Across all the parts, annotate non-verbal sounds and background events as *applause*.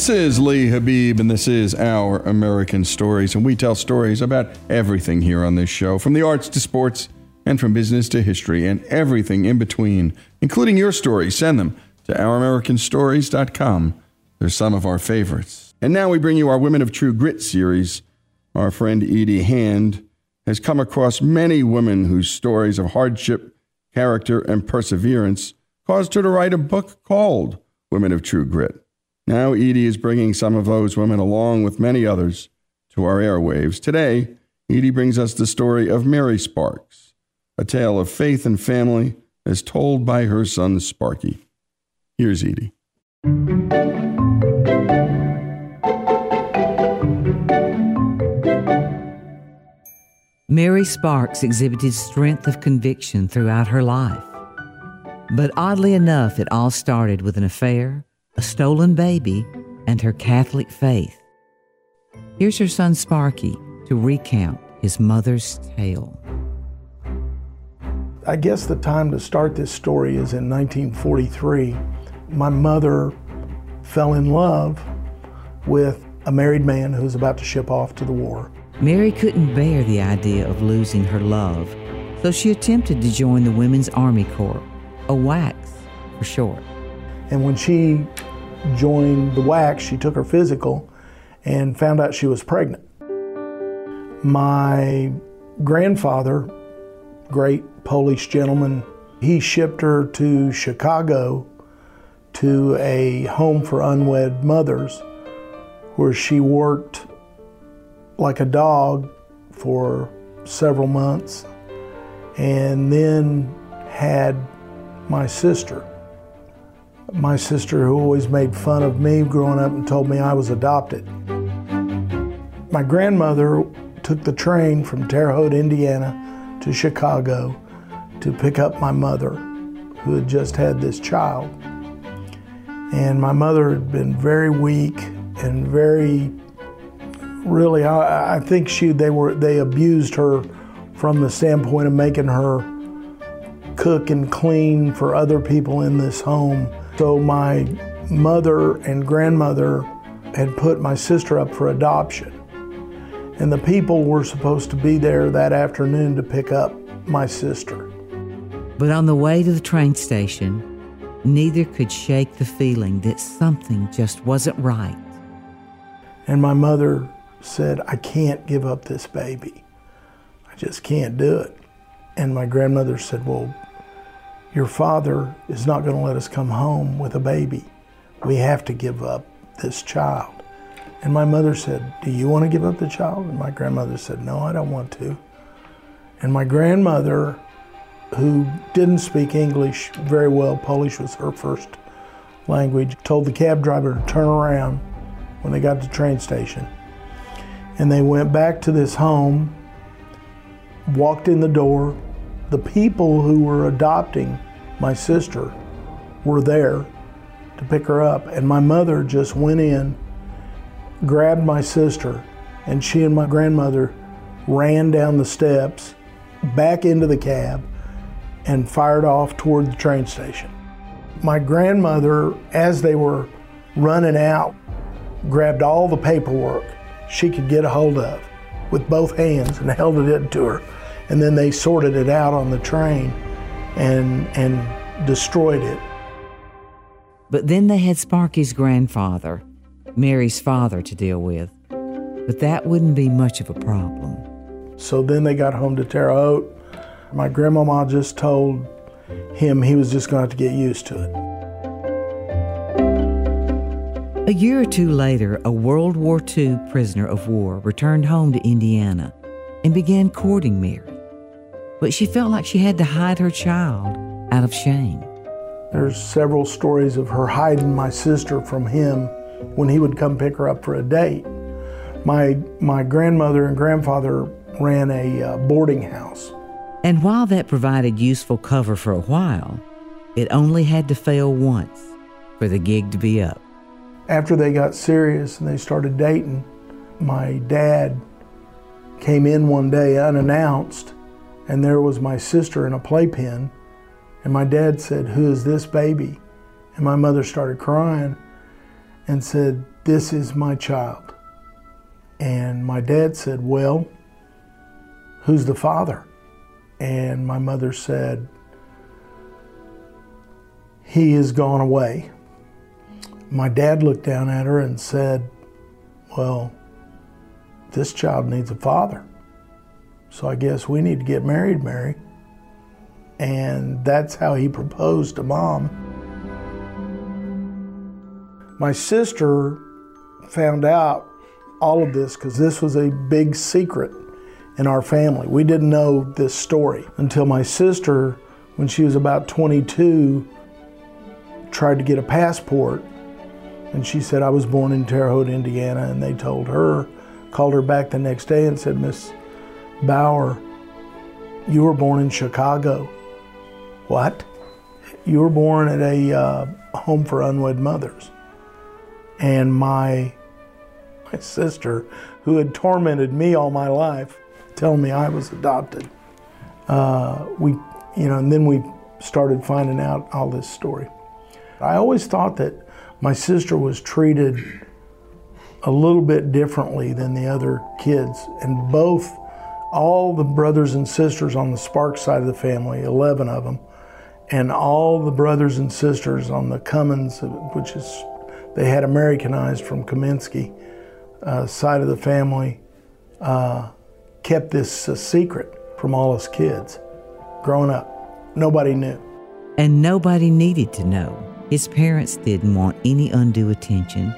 This is Lee Habib, and this is Our American Stories. And we tell stories about everything here on this show from the arts to sports, and from business to history, and everything in between, including your stories. Send them to OurAmericanStories.com. They're some of our favorites. And now we bring you our Women of True Grit series. Our friend Edie Hand has come across many women whose stories of hardship, character, and perseverance caused her to write a book called Women of True Grit. Now, Edie is bringing some of those women, along with many others, to our airwaves. Today, Edie brings us the story of Mary Sparks, a tale of faith and family as told by her son Sparky. Here's Edie. Mary Sparks exhibited strength of conviction throughout her life. But oddly enough, it all started with an affair, a stolen baby, and her Catholic faith. Here's her son Sparky to recount his mother's tale. I guess the time to start this story is in 1943. My mother fell in love with a married man who was about to ship off to the war. Mary couldn't bear the idea of losing her love, so she attempted to join the Women's Army Corps, a WACS for short. And when she joined the WACS, she took her physical, and found out she was pregnant. My grandfather, great Polish gentleman, he shipped her to Chicago to a home for unwed mothers where she worked like a dog for several months and then had my sister. My sister, who always made fun of me growing up and told me I was adopted. My grandmother took the train from Terre Haute, Indiana to Chicago to pick up my mother, who had just had this child. And my mother had been very weak and very, really, I, I think she they were they abused her from the standpoint of making her cook and clean for other people in this home. So my mother and grandmother had put my sister up for adoption. And the people were supposed to be there that afternoon to pick up my sister. But on the way to the train station, neither could shake the feeling that something just wasn't right. And my mother said, I can't give up this baby. I just can't do it. And my grandmother said, Well, your father is not going to let us come home with a baby. We have to give up this child. And my mother said, Do you want to give up the child? And my grandmother said, No, I don't want to. And my grandmother, who didn't speak English very well, Polish was her first language, told the cab driver to turn around when they got to the train station. And they went back to this home, walked in the door. The people who were adopting my sister were there to pick her up. And my mother just went in, grabbed my sister, and she and my grandmother ran down the steps, back into the cab, and fired off toward the train station. My grandmother, as they were running out, grabbed all the paperwork she could get a hold of with both hands and *laughs* held it to her. And then they sorted it out on the train and, and destroyed it. But then they had Sparky's grandfather, Mary's father, to deal with. But that wouldn't be much of a problem. So then they got home to Terre Haute. My grandmama just told him he was just going to have to get used to it. A year or two later, a World War II prisoner of war returned home to Indiana and began courting Mary. But she felt like she had to hide her child out of shame. There's several stories of her hiding my sister from him when he would come pick her up for a date. My, my grandmother and grandfather ran a uh, boarding house. And while that provided useful cover for a while, it only had to fail once for the gig to be up. After they got serious and they started dating, my dad came in one day unannounced, and there was my sister in a playpen. And my dad said, Who is this baby? And my mother started crying and said, This is my child. And my dad said, Well, who's the father? And my mother said, He has gone away. My dad looked down at her and said, Well, this child needs a father. So I guess we need to get married, Mary. And that's how he proposed to mom. My sister found out all of this because this was a big secret in our family. We didn't know this story until my sister, when she was about 22, tried to get a passport. And she said, I was born in Terre Haute, Indiana. And they told her, called her back the next day and said, Miss Bauer, you were born in Chicago. What? You were born at a uh, home for unwed mothers. And my, my sister, who had tormented me all my life, telling me I was adopted. Uh, we, you know, and then we started finding out all this story. I always thought that my sister was treated a little bit differently than the other kids, and both, all the brothers and sisters on the Spark side of the family, 11 of them, and all the brothers and sisters on the Cummins, which is, they had Americanized from Kaminsky, uh, side of the family uh, kept this a secret from all his kids growing up. Nobody knew. And nobody needed to know. His parents didn't want any undue attention.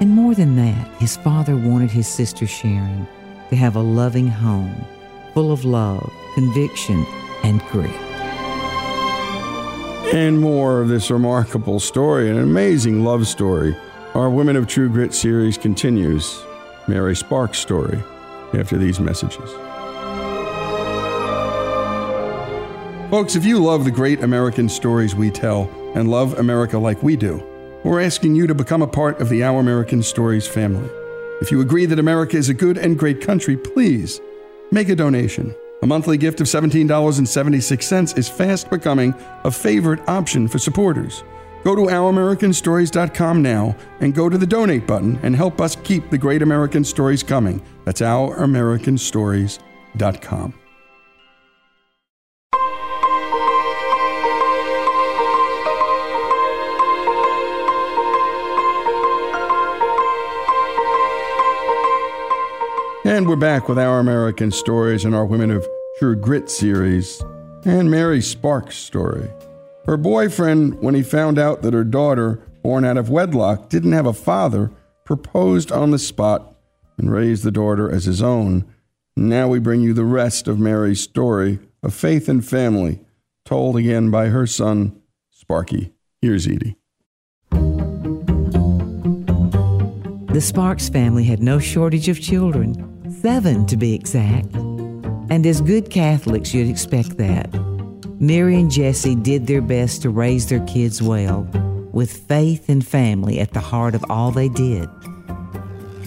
And more than that, his father wanted his sister Sharon to have a loving home full of love, conviction, and grit. And more of this remarkable story, an amazing love story. Our Women of True Grit series continues. Mary Sparks' story after these messages. Folks, if you love the great American stories we tell and love America like we do, we're asking you to become a part of the Our American Stories family. If you agree that America is a good and great country, please make a donation. A monthly gift of $17.76 is fast becoming a favorite option for supporters. Go to ouramericanstories.com now and go to the donate button and help us keep the great American stories coming. That's ouramericanstories.com. we're back with Our American Stories and our Women of True Grit series and Mary Sparks' story. Her boyfriend, when he found out that her daughter, born out of wedlock, didn't have a father, proposed on the spot and raised the daughter as his own. Now we bring you the rest of Mary's story of faith and family, told again by her son, Sparky. Here's Edie. The Sparks family had no shortage of children, seven to be exact. And as good Catholics, you'd expect that. Mary and Jesse did their best to raise their kids well, with faith and family at the heart of all they did.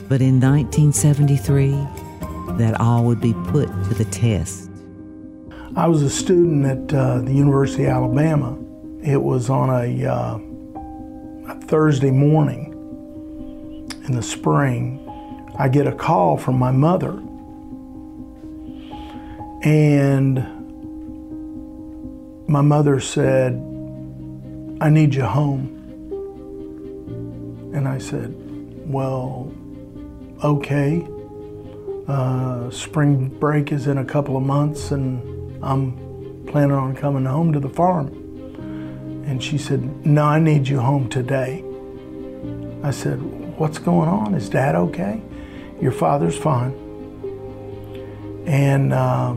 But in 1973, that all would be put to the test. I was a student at uh, the University of Alabama. It was on a, uh, a Thursday morning in the spring. I get a call from my mother. And my mother said, I need you home. And I said, Well, okay. Uh, spring break is in a couple of months, and I'm planning on coming home to the farm. And she said, No, I need you home today. I said, What's going on? Is dad okay? Your father's fine. And uh,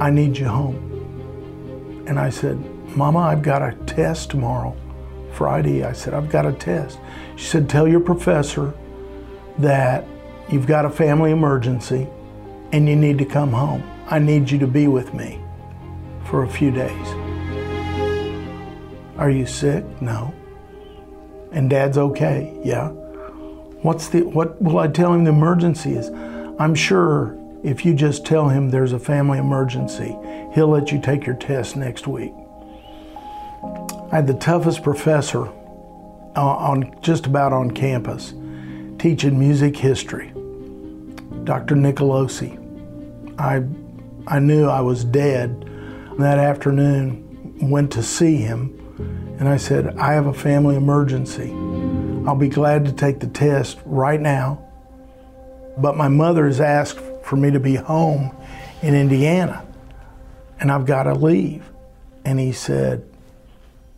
I need you home. And I said, Mama, I've got a test tomorrow, Friday. I said, I've got a test. She said, Tell your professor that you've got a family emergency and you need to come home. I need you to be with me for a few days. Are you sick? No. And dad's okay? Yeah. What's the what will I tell him the emergency is? I'm sure if you just tell him there's a family emergency, he'll let you take your test next week. I had the toughest professor uh, on just about on campus teaching music history, Dr. Nicolosi. I, I knew I was dead. That afternoon, went to see him, and I said, I have a family emergency. I'll be glad to take the test right now, but my mother has asked for me to be home in Indiana, and I've got to leave. And he said,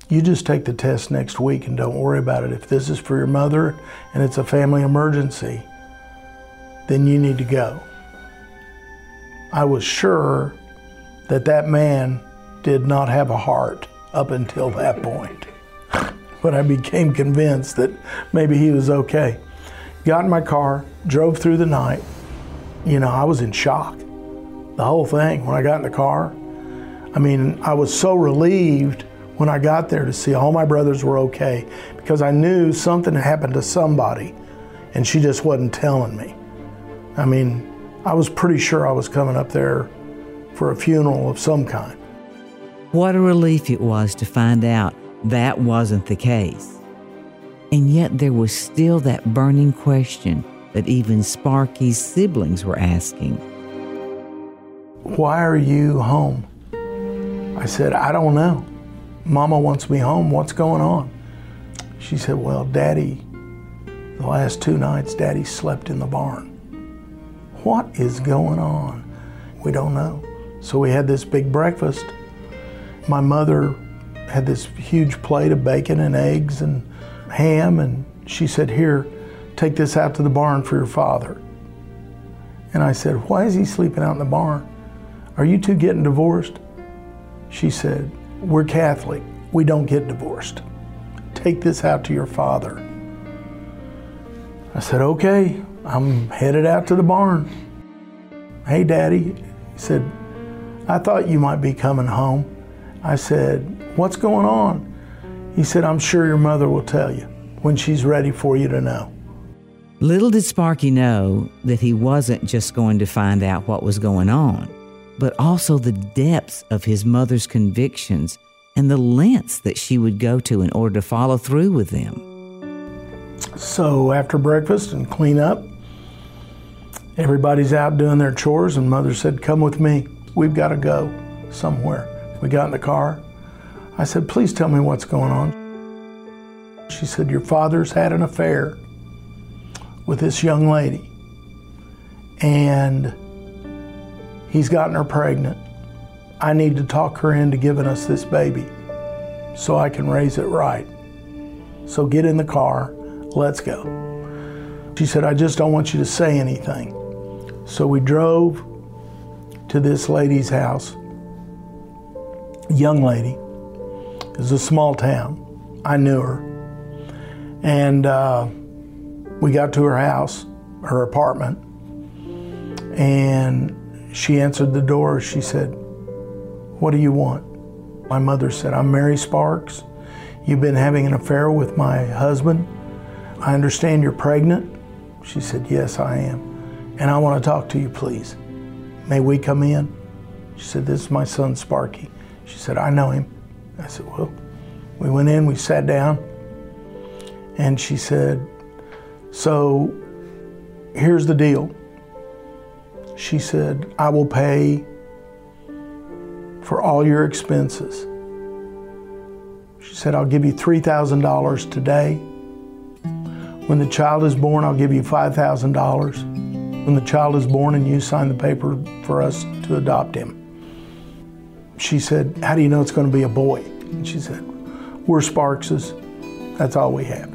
You just take the test next week and don't worry about it. If this is for your mother and it's a family emergency, then you need to go. I was sure that that man did not have a heart up until that point. But I became convinced that maybe he was okay. Got in my car, drove through the night. You know, I was in shock. The whole thing when I got in the car. I mean, I was so relieved when I got there to see all my brothers were okay because I knew something had happened to somebody and she just wasn't telling me. I mean, I was pretty sure I was coming up there for a funeral of some kind. What a relief it was to find out that wasn't the case. And yet there was still that burning question that even Sparky's siblings were asking Why are you home? I said, I don't know. Mama wants me home. What's going on? She said, Well, Daddy, The last two nights, Daddy slept in the barn. What is going on? We don't know. So we had this big breakfast. My mother had this huge plate of bacon and eggs and ham, and she said, Here, take this out to the barn for your father. And I said, Why is he sleeping out in the barn? Are you two getting divorced? She said, We're Catholic. We don't get divorced. Take this out to your father. I said, Okay, I'm headed out to the barn. Hey, Daddy. He said, I thought you might be coming home. I said, What's going on? He said, I'm sure your mother will tell you when she's ready for you to know. Little did Sparky know that he wasn't just going to find out what was going on, but also the depths of his mother's convictions and the lengths that she would go to in order to follow through with them. So after breakfast and clean up, everybody's out doing their chores, and mother said, Come with me. We've got to go somewhere. We got in the car. I said, Please tell me what's going on. She said, Your father's had an affair with this young lady, and he's gotten her pregnant. I need to talk her into giving us this baby so I can raise it right. So get in the car, let's go. She said, I just don't want you to say anything. So we drove to this lady's house, young lady. It was a small town. I knew her. And uh, we got to her house, her apartment, and she answered the door. She said, What do you want? My mother said, I'm Mary Sparks. You've been having an affair with my husband. I understand you're pregnant. She said, Yes, I am. And I want to talk to you, please. May we come in? She said, This is my son, Sparky. She said, I know him. I said, Well, we went in, we sat down, and she said, So here's the deal. She said, I will pay for all your expenses. She said, I'll give you $3,000 today. When the child is born, I'll give you $5,000. When the child is born and you sign the paper for us to adopt him. She said, How do you know it's going to be a boy? And she said, We're Sparkses. That's all we have.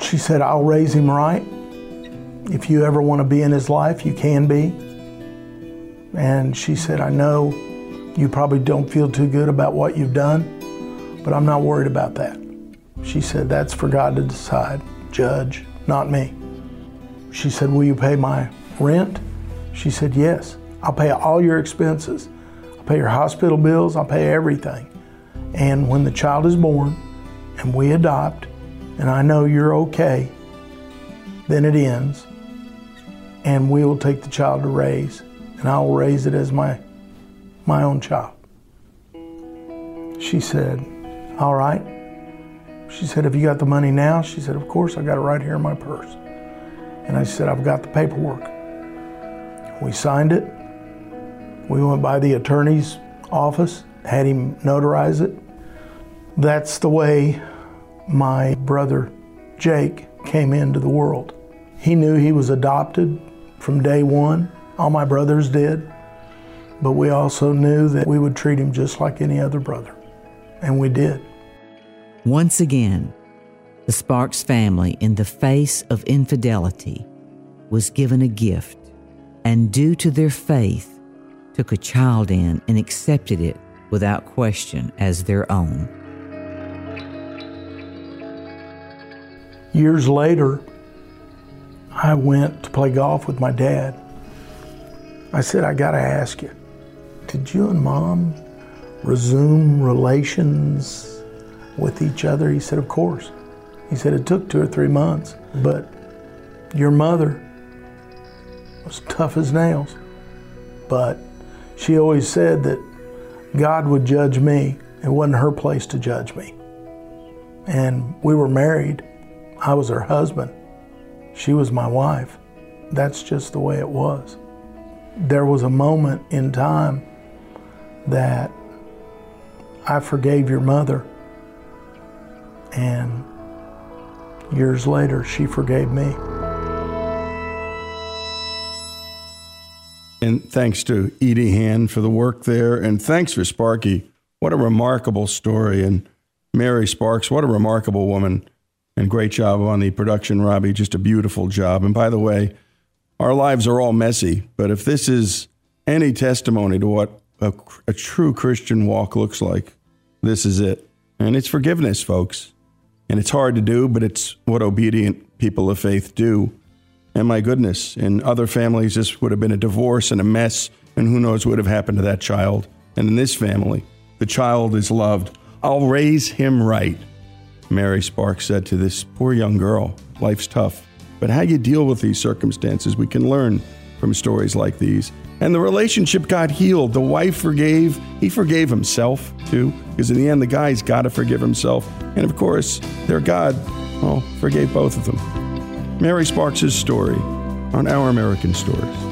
She said, I'll raise him right. If you ever want to be in his life, you can be. And she said, I know you probably don't feel too good about what you've done, but I'm not worried about that. She said, That's for God to decide, judge, not me. She said, Will you pay my rent? She said, Yes. I'll pay all your expenses. I'll pay your hospital bills. I'll pay everything. And when the child is born and we adopt, and I know you're okay, then it ends. And we will take the child to raise, and I will raise it as my, my own child. She said, All right. She said, Have you got the money now? She said, Of course, I got it right here in my purse. And I said, I've got the paperwork. We signed it. We went by the attorney's office, had him notarize it. That's the way my brother Jake came into the world. He knew he was adopted from day one. All my brothers did. But we also knew that we would treat him just like any other brother. And we did. Once again, the Sparks family, in the face of infidelity, was given a gift, and due to their faith, took a child in and accepted it without question as their own. Years later, I went to play golf with my dad. I said, I gotta ask you, did you and mom resume relations with each other? He said, Of course. He said, It took two or three months, but your mother was tough as nails. But she always said that God would judge me. It wasn't her place to judge me. And we were married. I was her husband. She was my wife. That's just the way it was. There was a moment in time that I forgave your mother and years later, she forgave me. And thanks to Edie Hand for the work there. And thanks for Sparky. What a remarkable story. And Mary Sparks, what a remarkable woman. And great job on the production, Robbie. Just a beautiful job. And by the way, our lives are all messy, but if this is any testimony to what a, a true Christian walk looks like, this is it. And it's forgiveness, folks. And it's hard to do, but it's what obedient people of faith do. And my goodness, in other families, this would have been a divorce and a mess, and who knows what would have happened to that child. And in this family, the child is loved. I'll raise him right, Mary Sparks said to this poor young girl. Life's tough, but how you deal with these circumstances, we can learn from stories like these. And the relationship got healed. The wife forgave, he forgave himself too, because in the end, the guy's got to forgive himself. And of course, their God, well, forgave both of them. Mary Sparks' story on Our American Stories.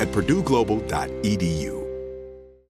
at purdueglobal.edu.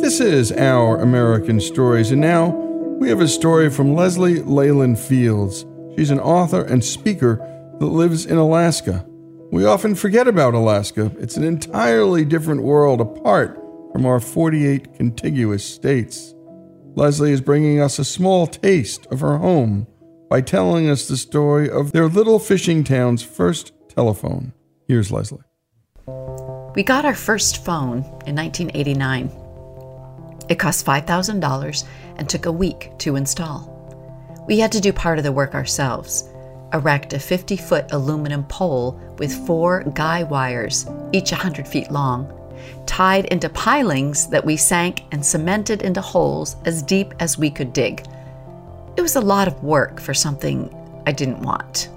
This is Our American Stories, and now we have a story from Leslie Leyland Fields. She's an author and speaker that lives in Alaska. We often forget about Alaska. It's an entirely different world apart from our 48 contiguous states. Leslie is bringing us a small taste of her home by telling us the story of their little fishing town's first telephone. Here's Leslie. We got our first phone in 1989. It cost $5,000 and took a week to install. We had to do part of the work ourselves erect a 50 foot aluminum pole with four guy wires, each 100 feet long, tied into pilings that we sank and cemented into holes as deep as we could dig. It was a lot of work for something I didn't want.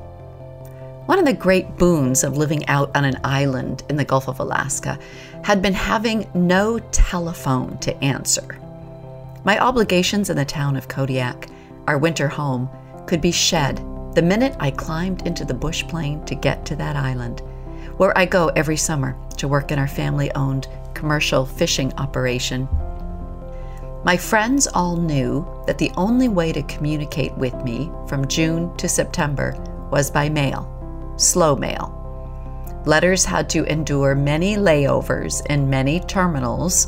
One of the great boons of living out on an island in the Gulf of Alaska had been having no telephone to answer. My obligations in the town of Kodiak, our winter home, could be shed the minute I climbed into the bush plane to get to that island, where I go every summer to work in our family owned commercial fishing operation. My friends all knew that the only way to communicate with me from June to September was by mail slow mail. Letters had to endure many layovers in many terminals.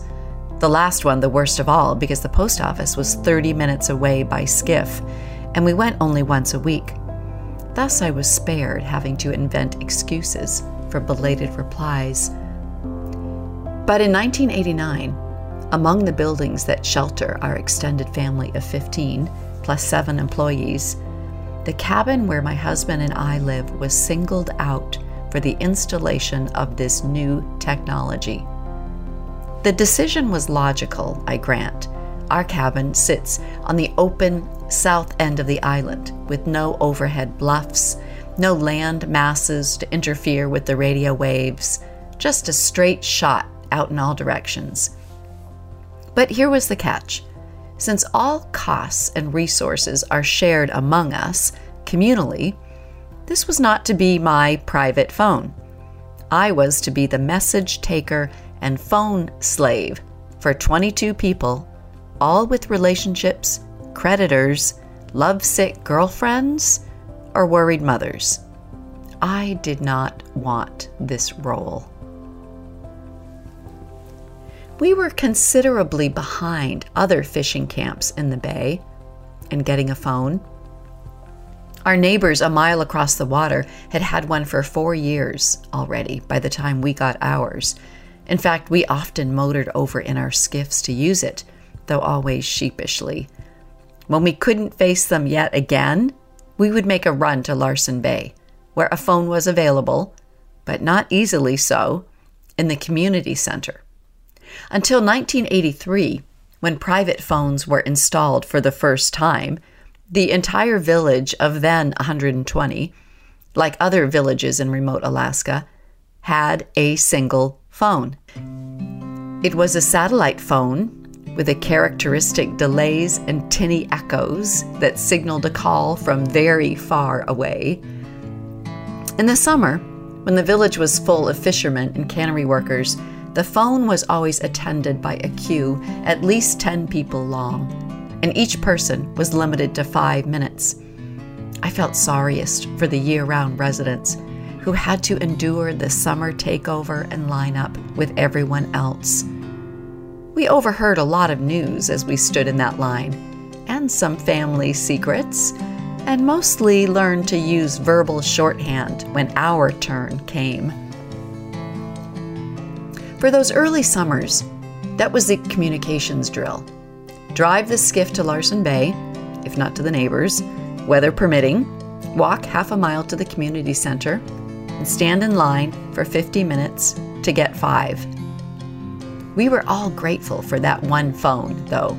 The last one, the worst of all, because the post office was 30 minutes away by skiff, and we went only once a week. Thus, I was spared having to invent excuses for belated replies. But in 1989, among the buildings that shelter our extended family of 15, plus seven employees, the cabin where my husband and I live was singled out for the installation of this new technology. The decision was logical, I grant. Our cabin sits on the open south end of the island with no overhead bluffs, no land masses to interfere with the radio waves, just a straight shot out in all directions. But here was the catch since all costs and resources are shared among us communally, this was not to be my private phone. I was to be the message taker and phone slave for 22 people, all with relationships, creditors, lovesick girlfriends, or worried mothers. I did not want this role we were considerably behind other fishing camps in the bay in getting a phone. Our neighbors a mile across the water had had one for four years already by the time we got ours. In fact, we often motored over in our skiffs to use it, though always sheepishly. When we couldn't face them yet again, we would make a run to Larsen Bay, where a phone was available, but not easily so, in the community center. Until 1983, when private phones were installed for the first time, the entire village of then 120, like other villages in remote Alaska, had a single phone. It was a satellite phone with a characteristic delays and tinny echoes that signaled a call from very far away. In the summer, when the village was full of fishermen and cannery workers, the phone was always attended by a queue at least 10 people long, and each person was limited to five minutes. I felt sorriest for the year round residents who had to endure the summer takeover and lineup with everyone else. We overheard a lot of news as we stood in that line, and some family secrets, and mostly learned to use verbal shorthand when our turn came. For those early summers, that was the communications drill. Drive the skiff to Larsen Bay, if not to the neighbors, weather permitting, walk half a mile to the community center, and stand in line for 50 minutes to get five. We were all grateful for that one phone, though.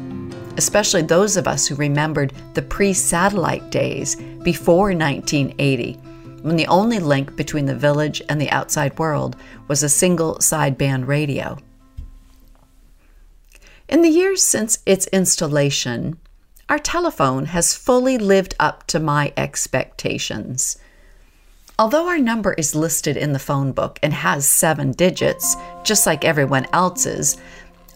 especially those of us who remembered the pre satellite days before 1980, when the only link between the village and the outside world was a single sideband radio. In the years since its installation, our telephone has fully lived up to my expectations. Although our number is listed in the phone book and has seven digits, just like everyone else's,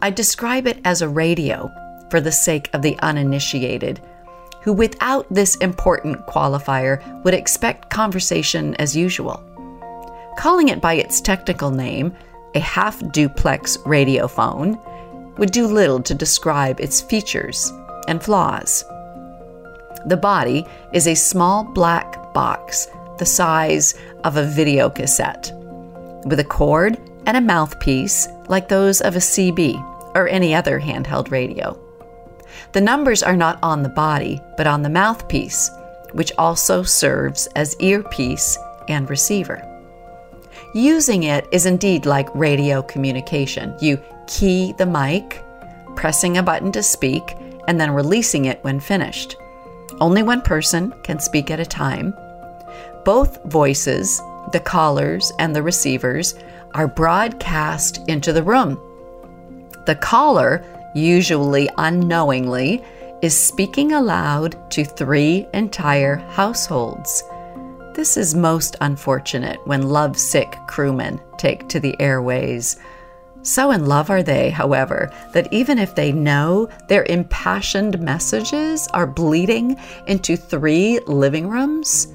I describe it as a radio for the sake of the uninitiated, who without this important qualifier would expect conversation as usual. Calling it by its technical name, a half duplex radiophone, would do little to describe its features and flaws. The body is a small black box the size of a video cassette, with a cord and a mouthpiece like those of a CB or any other handheld radio. The numbers are not on the body, but on the mouthpiece, which also serves as earpiece and receiver. Using it is indeed like radio communication. You key the mic, pressing a button to speak, and then releasing it when finished. Only one person can speak at a time. Both voices, the callers and the receivers, are broadcast into the room. The caller, usually unknowingly, is speaking aloud to three entire households. This is most unfortunate when lovesick crewmen take to the airways. So in love are they, however, that even if they know their impassioned messages are bleeding into three living rooms,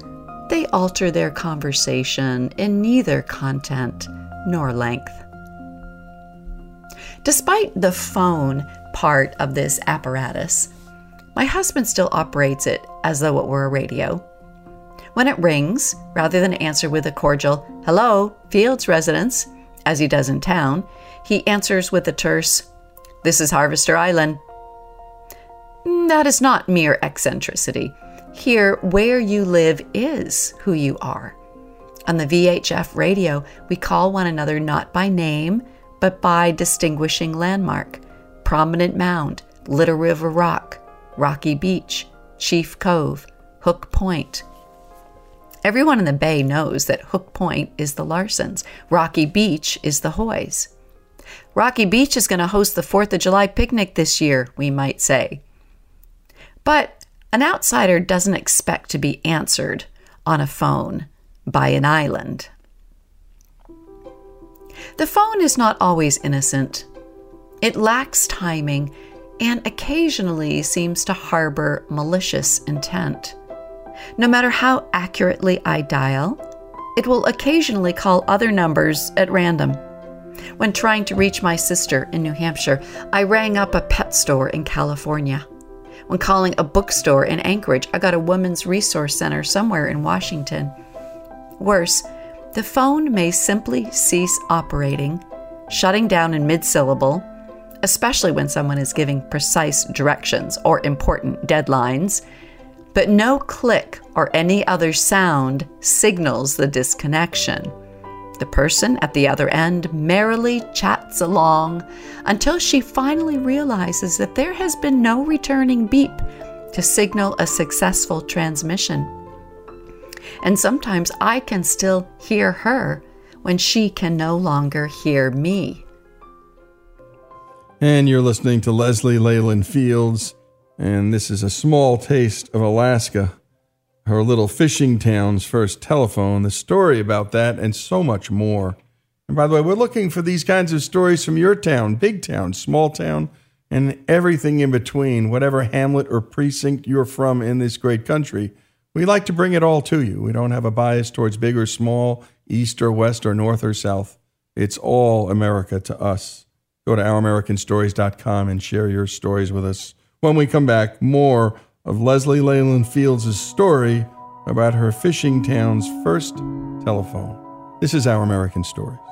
they alter their conversation in neither content nor length. Despite the phone part of this apparatus, my husband still operates it as though it were a radio. When it rings, rather than answer with a cordial, hello, Fields residence, as he does in town, he answers with a terse, This is Harvester Island. Mm, that is not mere eccentricity. Here, where you live is who you are. On the VHF radio, we call one another not by name, but by distinguishing landmark Prominent Mound, Little River Rock, Rocky Beach, Chief Cove, Hook Point. Everyone in the Bay knows that Hook Point is the Larsons, Rocky Beach is the Hoys. Rocky Beach is going to host the 4th of July picnic this year, we might say. But an outsider doesn't expect to be answered on a phone by an island. The phone is not always innocent. It lacks timing and occasionally seems to harbor malicious intent. No matter how accurately I dial, it will occasionally call other numbers at random. When trying to reach my sister in New Hampshire, I rang up a pet store in California. When calling a bookstore in Anchorage, I got a women's resource center somewhere in Washington. Worse, the phone may simply cease operating, shutting down in mid syllable, especially when someone is giving precise directions or important deadlines. But no click or any other sound signals the disconnection. The person at the other end merrily chats along until she finally realizes that there has been no returning beep to signal a successful transmission. And sometimes I can still hear her when she can no longer hear me. And you're listening to Leslie Leyland Fields, and this is a small taste of Alaska her little fishing town's first telephone, the story about that, and so much more. And by the way, we're looking for these kinds of stories from your town, big town, small town, and everything in between, whatever hamlet or precinct you're from in this great country. We like to bring it all to you. We don't have a bias towards big or small, east or west or north or south. It's all America to us. Go to ouramericanstories.com and share your stories with us. When we come back, more of Leslie Leyland Fields' story about her fishing town's first telephone. This is Our American Stories.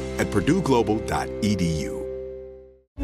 at purdueglobal.edu.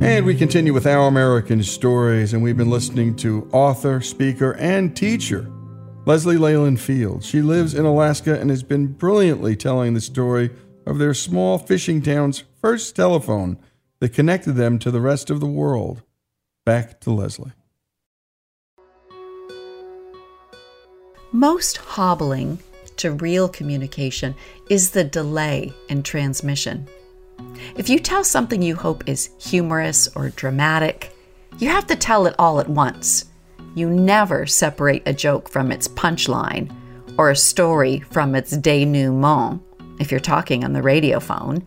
And we continue with Our American Stories, and we've been listening to author, speaker, and teacher Leslie Leyland Fields. She lives in Alaska and has been brilliantly telling the story of their small fishing town's first telephone that connected them to the rest of the world. Back to Leslie. Most hobbling to real communication is the delay in transmission. If you tell something you hope is humorous or dramatic, you have to tell it all at once. You never separate a joke from its punchline or a story from its denouement if you're talking on the radio phone.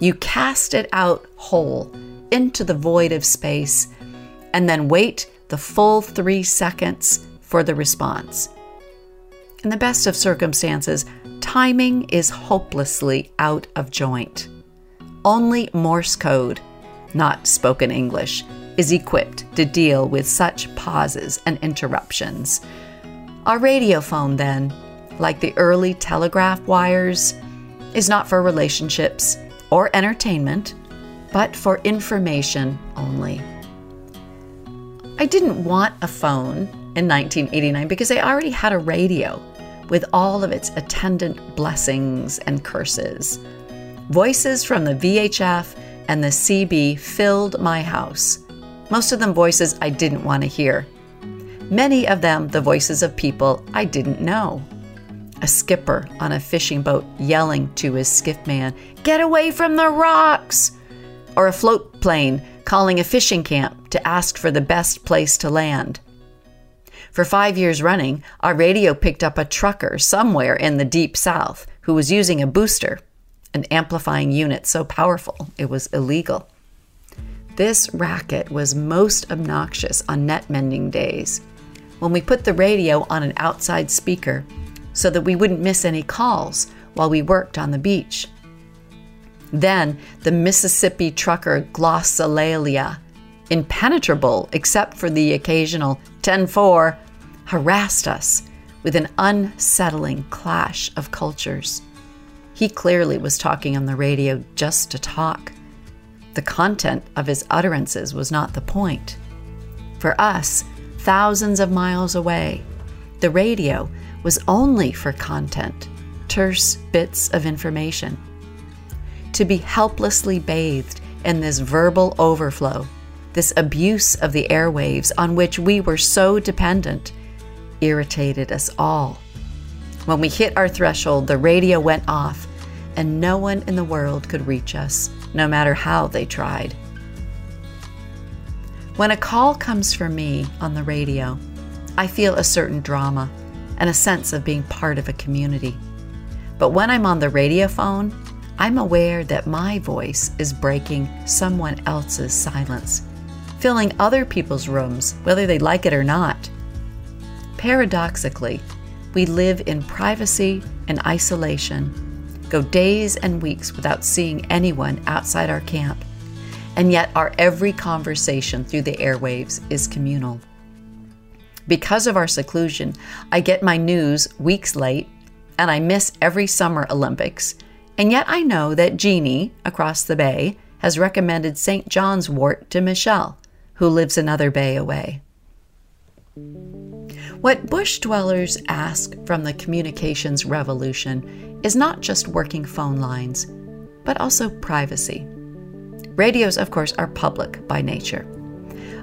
You cast it out whole into the void of space and then wait the full three seconds for the response. In the best of circumstances, timing is hopelessly out of joint. Only Morse code, not spoken English, is equipped to deal with such pauses and interruptions. Our radiophone, then, like the early telegraph wires, is not for relationships or entertainment, but for information only. I didn't want a phone in 1989 because I already had a radio with all of its attendant blessings and curses. Voices from the VHF and the CB filled my house, most of them voices I didn't want to hear. Many of them the voices of people I didn't know. A skipper on a fishing boat yelling to his skiff man, Get away from the rocks! Or a float plane calling a fishing camp to ask for the best place to land. For five years running, our radio picked up a trucker somewhere in the deep south who was using a booster, an amplifying unit so powerful it was illegal. This racket was most obnoxious on net mending days when we put the radio on an outside speaker so that we wouldn't miss any calls while we worked on the beach. Then the Mississippi trucker glossolalia, impenetrable except for the occasional 10 4, harassed us with an unsettling clash of cultures. He clearly was talking on the radio just to talk. The content of his utterances was not the point. For us, thousands of miles away, the radio was only for content, terse bits of information. To be helplessly bathed in this verbal overflow, this abuse of the airwaves on which we were so dependent, irritated us all. When we hit our threshold, the radio went off, and no one in the world could reach us no matter how they tried. When a call comes for me on the radio, I feel a certain drama and a sense of being part of a community. But when I'm on the radio phone, I'm aware that my voice is breaking someone else's silence, filling other people's rooms, whether they like it or not. Paradoxically, we live in privacy and isolation go days and weeks without seeing anyone outside our camp, and yet our every conversation through the airwaves is communal. Because of our seclusion, I get my news weeks late, and I miss every Summer Olympics, and yet I know that Jeannie across the bay has recommended St. John's wort to Michelle, who lives another bay away. What bush dwellers ask from the communications revolution is not just working phone lines, but also privacy. Radios, of course, are public by nature.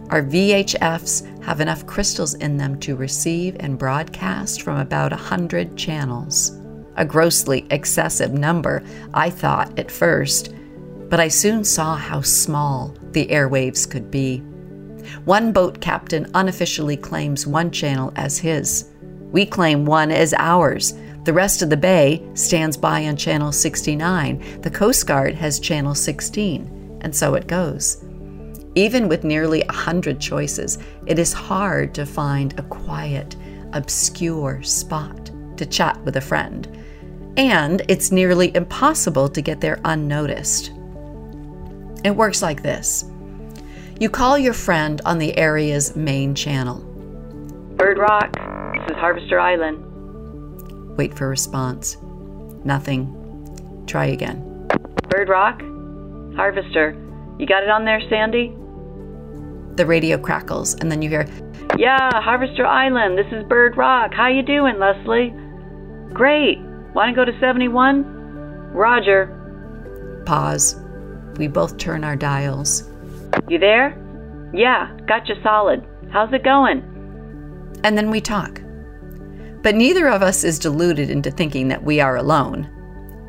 Our VHFs have enough crystals in them to receive and broadcast from about 100 channels. A grossly excessive number, I thought at first, but I soon saw how small the airwaves could be. One boat captain unofficially claims one channel as his. We claim one as ours, the rest of the bay stands by on Channel 69. The Coast Guard has Channel 16, and so it goes. Even with nearly a hundred choices, it is hard to find a quiet, obscure spot to chat with a friend. And it's nearly impossible to get there unnoticed. It works like this you call your friend on the area's main channel. Bird Rock, this is Harvester Island. Wait for response. Nothing. Try again. Bird Rock? Harvester. You got it on there, Sandy? The radio crackles, and then you hear, Yeah, Harvester Island. This is Bird Rock. How you doing, Leslie? Great. Want to go to 71? Roger. Pause. We both turn our dials. You there? Yeah, got you solid. How's it going? And then we talk. But neither of us is deluded into thinking that we are alone.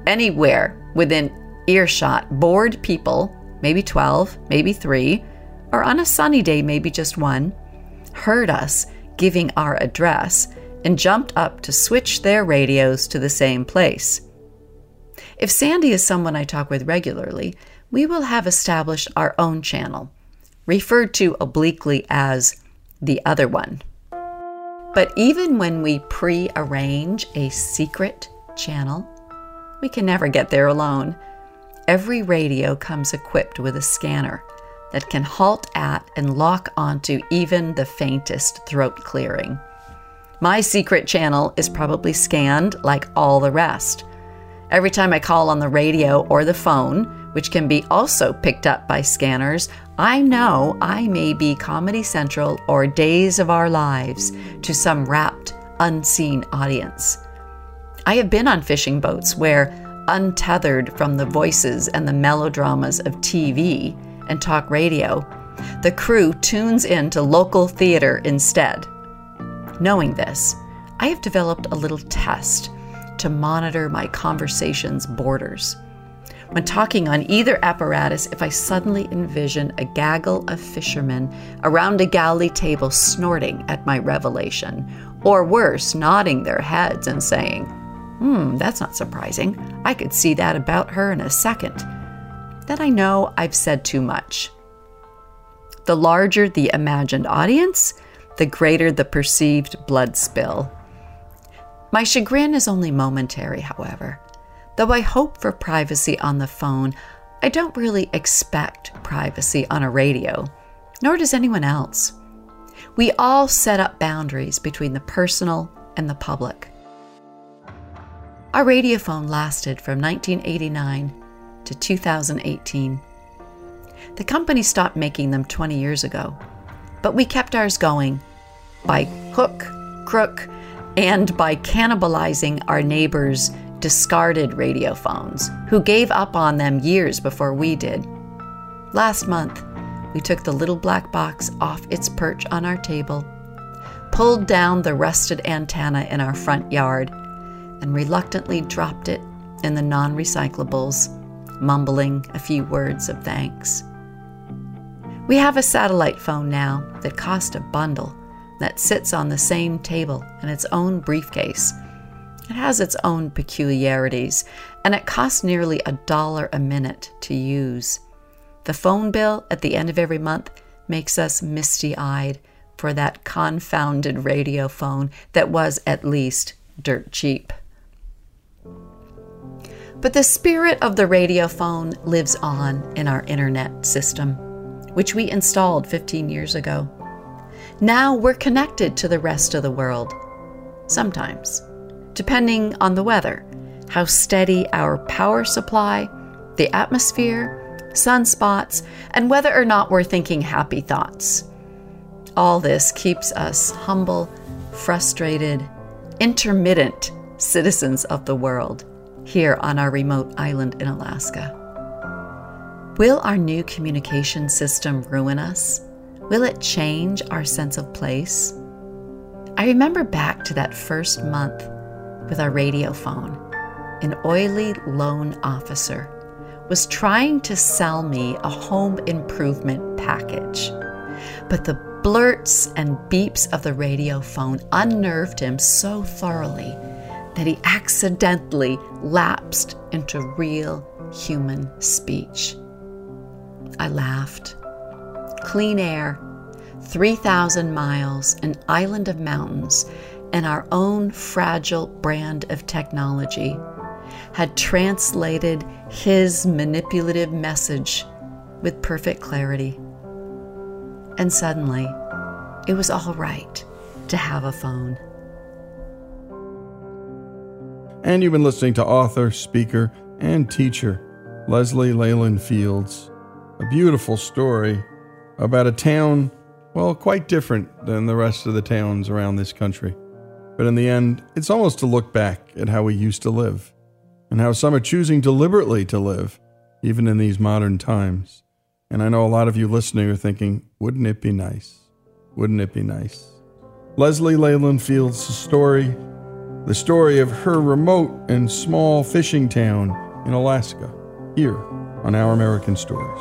Anywhere within earshot, bored people, maybe 12, maybe three, or on a sunny day, maybe just one, heard us giving our address and jumped up to switch their radios to the same place. If Sandy is someone I talk with regularly, we will have established our own channel, referred to obliquely as the other one. But even when we pre arrange a secret channel, we can never get there alone. Every radio comes equipped with a scanner that can halt at and lock onto even the faintest throat clearing. My secret channel is probably scanned like all the rest. Every time I call on the radio or the phone, which can be also picked up by scanners, I know I may be Comedy Central or Days of Our Lives to some rapt, unseen audience. I have been on fishing boats where, untethered from the voices and the melodramas of TV and talk radio, the crew tunes in to local theater instead. Knowing this, I have developed a little test to monitor my conversation's borders. When talking on either apparatus, if I suddenly envision a gaggle of fishermen around a galley table snorting at my revelation, or worse, nodding their heads and saying, Hmm, that's not surprising. I could see that about her in a second. Then I know I've said too much. The larger the imagined audience, the greater the perceived blood spill. My chagrin is only momentary, however. Though I hope for privacy on the phone, I don't really expect privacy on a radio, nor does anyone else. We all set up boundaries between the personal and the public. Our radiophone lasted from 1989 to 2018. The company stopped making them 20 years ago, but we kept ours going by hook, crook, and by cannibalizing our neighbors' discarded radiophones, who gave up on them years before we did. Last month, we took the little black box off its perch on our table, pulled down the rusted antenna in our front yard, and reluctantly dropped it in the non recyclables, mumbling a few words of thanks. We have a satellite phone now that cost a bundle that sits on the same table in its own briefcase. It has its own peculiarities, and it costs nearly a dollar a minute to use. The phone bill at the end of every month makes us misty eyed for that confounded radio phone that was at least dirt cheap. But the spirit of the radiophone lives on in our internet system, which we installed 15 years ago. Now we're connected to the rest of the world. Sometimes, depending on the weather, how steady our power supply, the atmosphere, sunspots, and whether or not we're thinking happy thoughts. All this keeps us humble, frustrated, intermittent citizens of the world here on our remote island in Alaska. Will our new communication system ruin us? Will it change our sense of place? I remember back to that first month with our radio phone. An oily loan officer was trying to sell me a home improvement package. But the blurts and beeps of the radio phone unnerved him so thoroughly that he accidentally lapsed into real human speech. I laughed. Clean air, 3,000 miles, an island of mountains, and our own fragile brand of technology had translated his manipulative message with perfect clarity. And suddenly, it was all right to have a phone. And you've been listening to author, speaker, and teacher Leslie Leyland Fields. A beautiful story about a town, well, quite different than the rest of the towns around this country. But in the end, it's almost to look back at how we used to live and how some are choosing deliberately to live, even in these modern times. And I know a lot of you listening are thinking, wouldn't it be nice? Wouldn't it be nice? Leslie Leyland Fields' story the story of her remote and small fishing town in Alaska, here on Our American Stories.